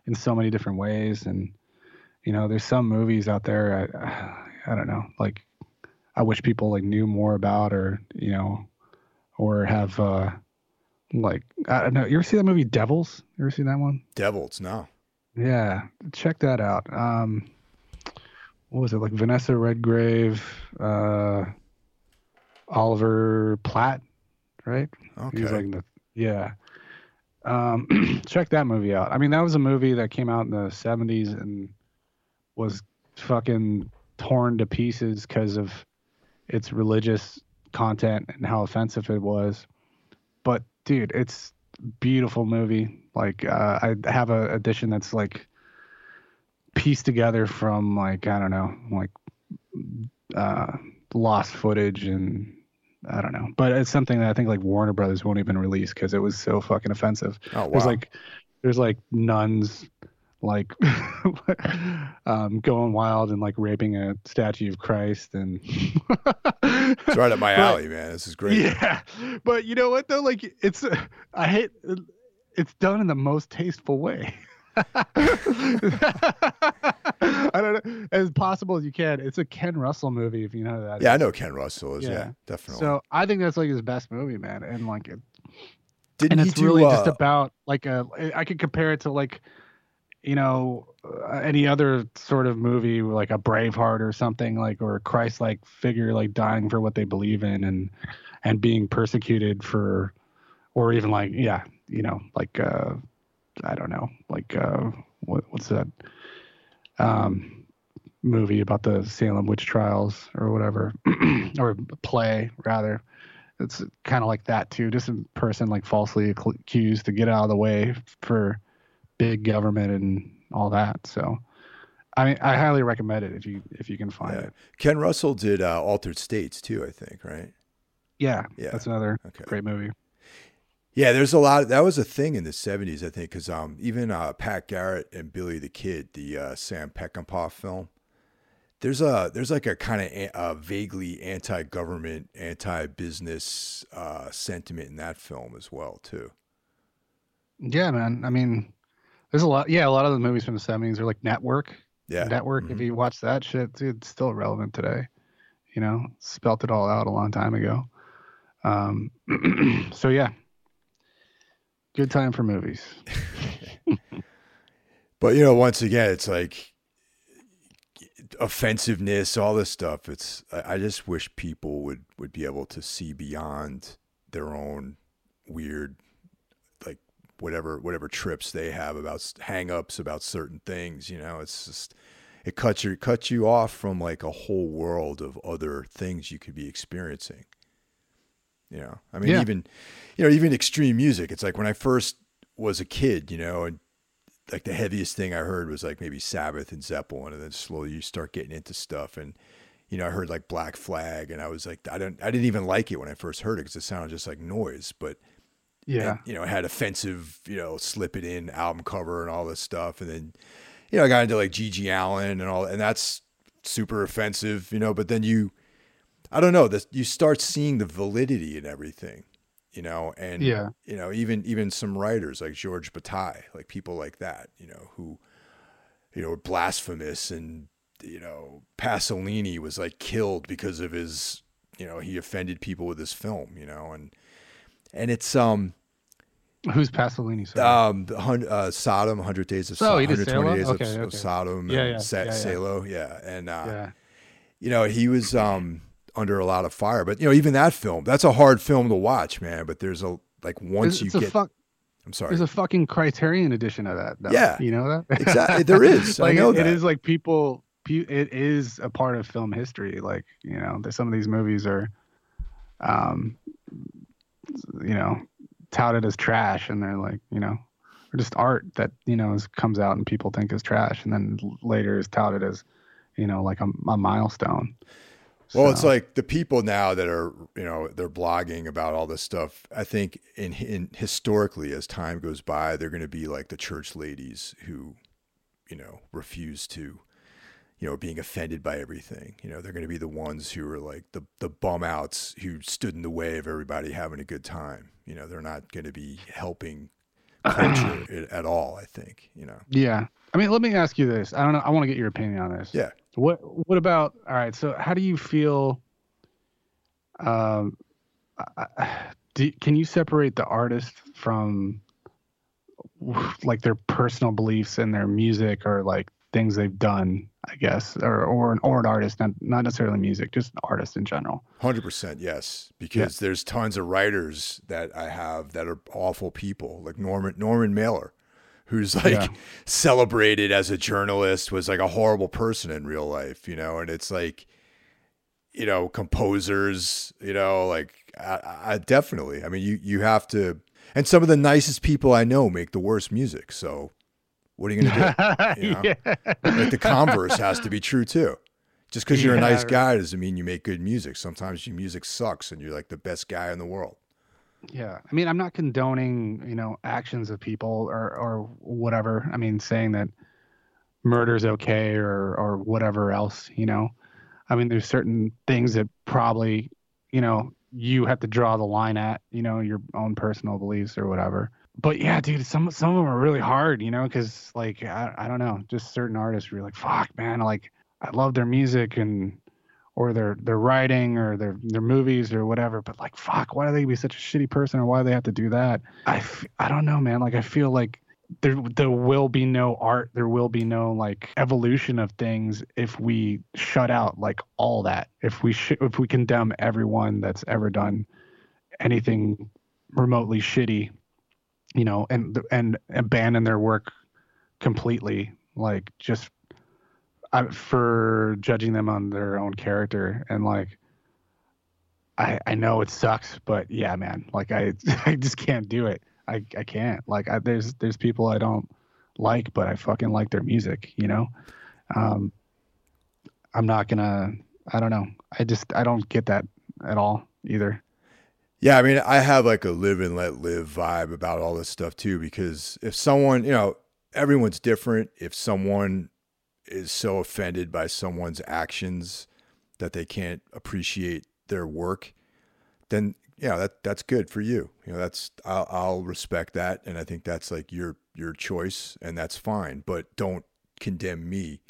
in so many different ways and you know there's some movies out there I, I don't know like i wish people like knew more about or you know or have uh like i don't know you ever see that movie devils you ever seen that one Devils, no. yeah check that out um what was it like vanessa redgrave uh oliver platt right Okay. he was like the yeah. Um, check that movie out. I mean, that was a movie that came out in the '70s and was fucking torn to pieces because of its religious content and how offensive it was. But dude, it's a beautiful movie. Like uh, I have a edition that's like pieced together from like I don't know, like uh, lost footage and I don't know, but it's something that I think like Warner Brothers won't even release because it was so fucking offensive. oh wow. There's like there's like nuns like um, going wild and like raping a statue of Christ and it's right up my But- alley, man. This is great. Yeah, but you know what though? Like it's I hate it's done in the most tasteful way. I don't know as possible as you can. It's a Ken Russell movie, if you know that. Yeah, I know Ken Russell is. Yeah, Yeah. definitely. So I think that's like his best movie, man, and like it, Didn't and it's do, really just uh, about like a. I could compare it to like, you know, uh, any other sort of movie, like a Braveheart or something like, or a Christ-like figure like dying for what they believe in and and being persecuted for, or even like yeah, you know, like uh, I don't know, like uh, what what's that, um, movie about the Salem witch trials or whatever, or play rather it's kind of like that too. Just a person like falsely accused to get out of the way for big government and all that. So, I mean, I highly recommend it if you if you can find Yeah. it. Ken Russell did uh, Altered States too, I think, right? Yeah, Yeah. that's another Okay. great movie. Yeah, there's a lot. That was a thing in the '70s, I think, because um, even uh, Pat Garrett and Billy the Kid, the uh, Sam Peckinpah film, there's a there's like a kind of a, vaguely anti-government, anti-business uh, sentiment in that film as well, too. Yeah, man. I mean, there's a lot. Yeah, a lot of the movies from the '70s are like Network. Yeah, Network. If Mhm. you watch that shit, dude, it's still relevant today. You know, spelt it all out a long time ago. Um, so yeah, good time for movies. But you know, once again, it's like offensiveness, all this stuff. It's I just wish people would would be able to see beyond their own weird, like whatever whatever trips they have about hangups about certain things. You know, it's just it cuts you cuts you off from like a whole world of other things you could be experiencing. You know, I mean, Yeah. even you know, even extreme music. It's like when I first was a kid, you know, and like the heaviest thing I heard was like maybe Sabbath and Zeppelin, and then slowly you start getting into stuff, and you know, I heard like Black Flag, and I was like, I didn't, I didn't even like it when I first heard it because it sounded just like noise. But Yeah. and, you know, it had offensive, you know, slip it in album cover and all this stuff, and then, you know, I got into like GG Allin and all, and that's super offensive, you know. But then you, I don't know, this you start seeing the validity in everything, you know, and Yeah. you know, even even some writers like George Bataille, like people like that, you know, who, you know, were blasphemous and you know, Pasolini was like killed because of his, you know, he offended people with his film, you know, and and it's um Who's Pasolini? Sorry. um uh, Sodom, Hundred Days of Oh, Sodom, he did 120 Salo? Days of, Okay, of. Sodom, Yeah, and yeah, Sa- yeah, yeah. Salo, yeah, and uh, yeah. you know he was um under a lot of fire, but you know even that film, that's a hard film to watch, man. But there's a like once It's, you it's a get, fuck. I'm sorry, There's a fucking Criterion edition of that. Though. Yeah. You know that? exactly there is, like I know it, that. it is like people. It is a part of film history. Like you know, some of these movies are, um, you know, touted as trash, and they're like you know, just art that you know is, comes out and people think is trash, and then later is touted as, you know, like a, a milestone. Well, it's like the people now that are, you know, they're blogging about all this stuff. I think in, in historically, as time goes by, they're going to be like the church ladies who, you know, refuse to, you know, being offended by everything. You know, they're going to be the ones who are like the the bum outs who stood in the way of everybody having a good time. You know, they're not going to be helping culture at all. I think. You know. Yeah. I mean, let me ask you this. I don't know. I want to get your opinion on this. Yeah. What What about? All right. So, how do you feel? Um, I- do, can you separate the artist from like their personal beliefs and their music, or like things they've done? I guess, or or an or an artist, not not necessarily music, just an artist in general. Hundred percent, yes. Because there's tons of writers that I have that are awful people, like Norman Norman Mailer, who's like Yeah. celebrated as a journalist, was like a horrible person in real life, you know. And it's like, you know, composers, you know, like I, I definitely. I mean, you you have to, and some of the nicest people I know make the worst music. So, what are you gonna do? You know? yeah. like the converse has to be true too. Just because you're a nice guy doesn't mean you make good music. Sometimes your music sucks and you're like the best guy in the world. Yeah, I mean, I'm not condoning, you know, actions of people or or whatever. I mean, saying that murder's okay or or whatever else, you know. I mean, there's certain things that probably, you know, you have to draw the line at, you know, your own personal beliefs or whatever. But yeah, dude, some some of them are really hard, you know, because like I, I don't know, just certain artists you're like, fuck, man, like I love their music and or their their writing or their their movies or whatever. But like, fuck, why do they be such a shitty person or why do they have to do that? I f- I don't know, man. Like I feel like there there will be no art, there will be no like evolution of things if we shut out like all that. If we sh- if we condemn everyone that's ever done anything remotely shitty, you know, and and abandon their work completely, like just I, for judging them on their own character and like I I know it sucks, but yeah, man, like I I just can't do it. I I can't. Like I, there's there's people I don't like, but I fucking like their music, you know. Um, I'm not gonna. I don't know. I just I don't get that at all either. Yeah, I mean, I have like a live and let live vibe about all this stuff too, because if someone, you know, everyone's different. If someone is so offended by someone's actions that they can't appreciate their work, then yeah, that that's good for you. You know, that's I'll, I'll respect that, and I think that's like your your choice, and that's fine. But don't condemn me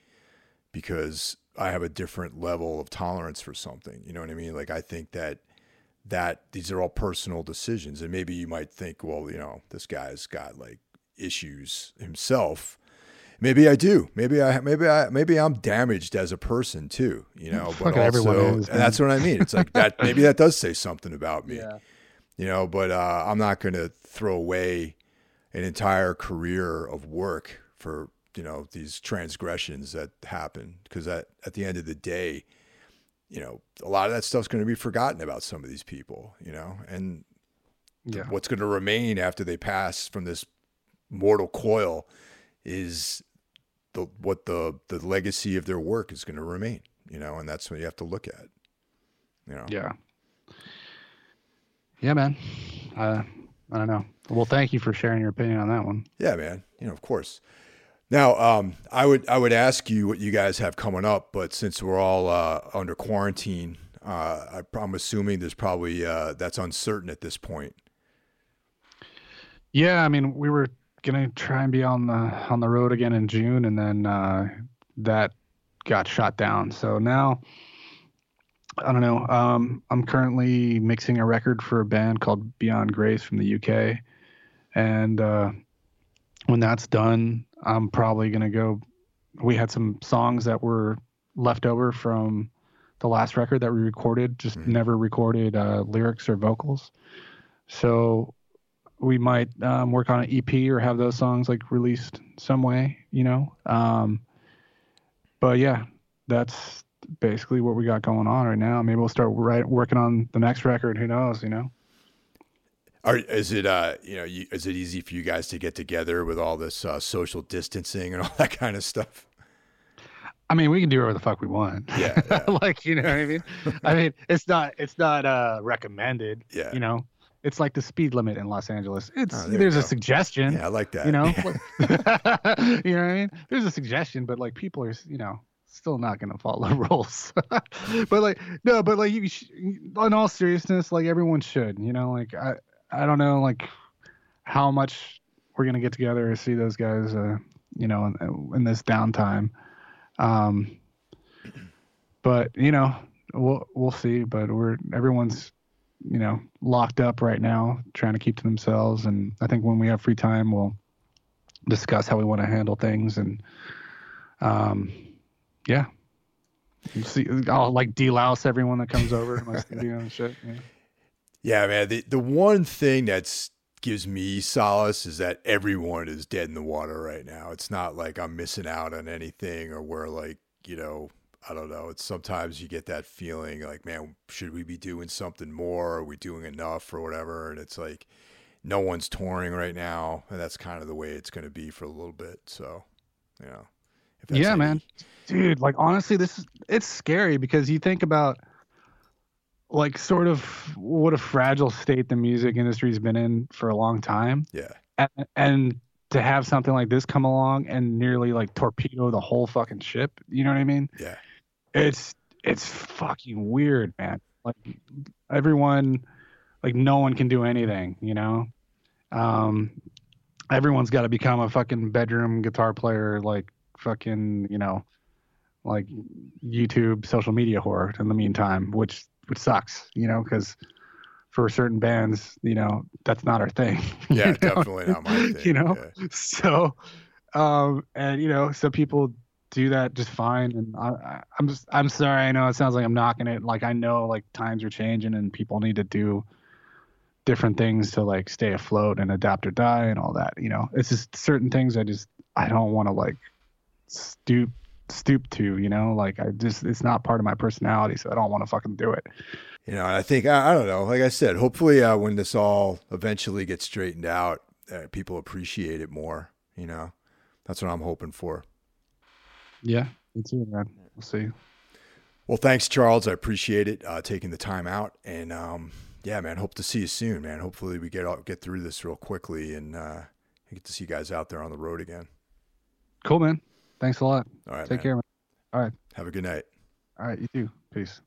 because I have a different level of tolerance for something. You know what I mean? Like I think that that these are all personal decisions, and maybe you might think, well, you know, this guy's got like issues himself. Maybe I do. Maybe I maybe I maybe I'm damaged as a person too. You know, but Fucking everyone also, is, that's what I mean. It's like that. Maybe that does say something about me you know but uh, i'm not going to throw away an entire career of work for you know these transgressions that happen because at, at the end of the day you know a lot of that stuff's going to be forgotten about some of these people you know and Yeah. what's going to remain after they pass from this mortal coil is the what the the legacy of their work is going to remain you know, and that's what you have to look at. You know. Yeah. Yeah, man. Uh, I don't know. Well, thank you for sharing your opinion on that one. Yeah, man. You know, of course. Now, um, I would I would ask you what you guys have coming up, but since we're all uh, under quarantine, uh, I, am assuming there's probably uh, that's uncertain at this point. Yeah, I mean, we were gonna try and be on the on the road again in June, and then uh, that got shot down. So now, I don't know. Um, I'm currently mixing a record for a band called Beyond Grace from the UK, and uh, when that's done, I'm probably gonna go. We had some songs that were left over from the last record that we recorded, just mm-hmm. never recorded uh, lyrics or vocals. So we might um, work on an EP or have those songs like released some way, you know. Um, but yeah, that's basically what we got going on right now. Maybe we'll start right, working on the next record. Who knows, you know? Are, is it uh you know you, is it easy for you guys to get together with all this uh, social distancing and all that kind of stuff? I mean, we can do whatever the fuck we want. Yeah, yeah. like you know what I mean. I mean, it's not it's not uh recommended. Yeah. You know, it's like the speed limit in Los Angeles. It's oh, there there's a suggestion. Yeah, I like that. You know, you know what I mean. There's a suggestion, but like people are you know still not gonna follow rules. but like no, but like you, sh- in all seriousness, like everyone should. You know, like I I don't know like how much we're gonna get together to see those guys. Uh, you know, in, in this downtime. Um, but you know, we'll we'll see. But we're everyone's you know locked up right now, trying to keep to themselves. And I think when we have free time, we'll discuss how we want to handle things. And um, yeah, you see, I'll like delouse everyone that comes over to my studio and shit. Yeah. yeah, man. The the one thing that's gives me solace is that everyone is dead in the water right now. It's not like I'm missing out on anything or we're like, you know, I don't know. It's sometimes you get that feeling like, man, should we be doing something more? Are we doing enough or whatever? And it's like no one's touring right now, and that's kind of the way it's going to be for a little bit. So, you know. yeah, any... man. Dude, like honestly, this is it's scary because you think about like sort of what a fragile state the music industry's been in for a long time. Yeah. And, and to have something like this come along and nearly like torpedo the whole fucking ship, you know what I mean? Yeah. It's it's fucking weird, man. Like everyone like no one can do anything, you know? Um everyone's got to become a fucking bedroom guitar player like fucking, you know, like YouTube social media whore in the meantime, which which sucks, you know, because for certain bands, you know, that's not our thing. Yeah, definitely not my thing. you know, yeah. so, um, and you know, some people do that just fine, and I, I'm just, I'm sorry. I know it sounds like I'm knocking it. Like I know, like times are changing, and people need to do different things to like stay afloat and adapt or die and all that. You know, it's just certain things I just I don't want to like stoop stoop to, you know, like I just, it's not part of my personality. So I don't want to fucking do it. You know, I think, I, I, don't know, like I said, hopefully uh, when this all eventually gets straightened out, uh, people appreciate it more, you know, that's what I'm hoping for. Yeah, me too, man. We'll see. Well, thanks, Charles. I appreciate it, uh, taking the time out. And, um, yeah, man, hope to see you soon, man. Hopefully we get out, get through this real quickly and, uh, get to see you guys out there on the road again. Cool, man. Thanks a lot. All right. Take man. care. Man. All right. Have a good night. All right. You too. Peace.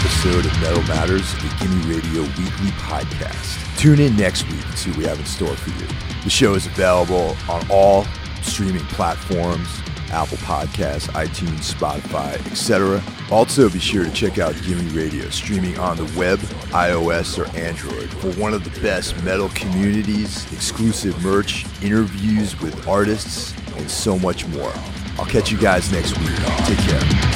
Episode of Metal Matters, the Gimme Radio weekly podcast. Tune in next week and see what we have in store for you. The show is available on all streaming platforms Apple Podcasts, iTunes, Spotify, etc. Also, be sure to check out Gimme Radio, streaming on the web, iOS, or Android for one of the best metal communities, exclusive merch, interviews with artists, and so much more. I'll catch you guys next week. Take care.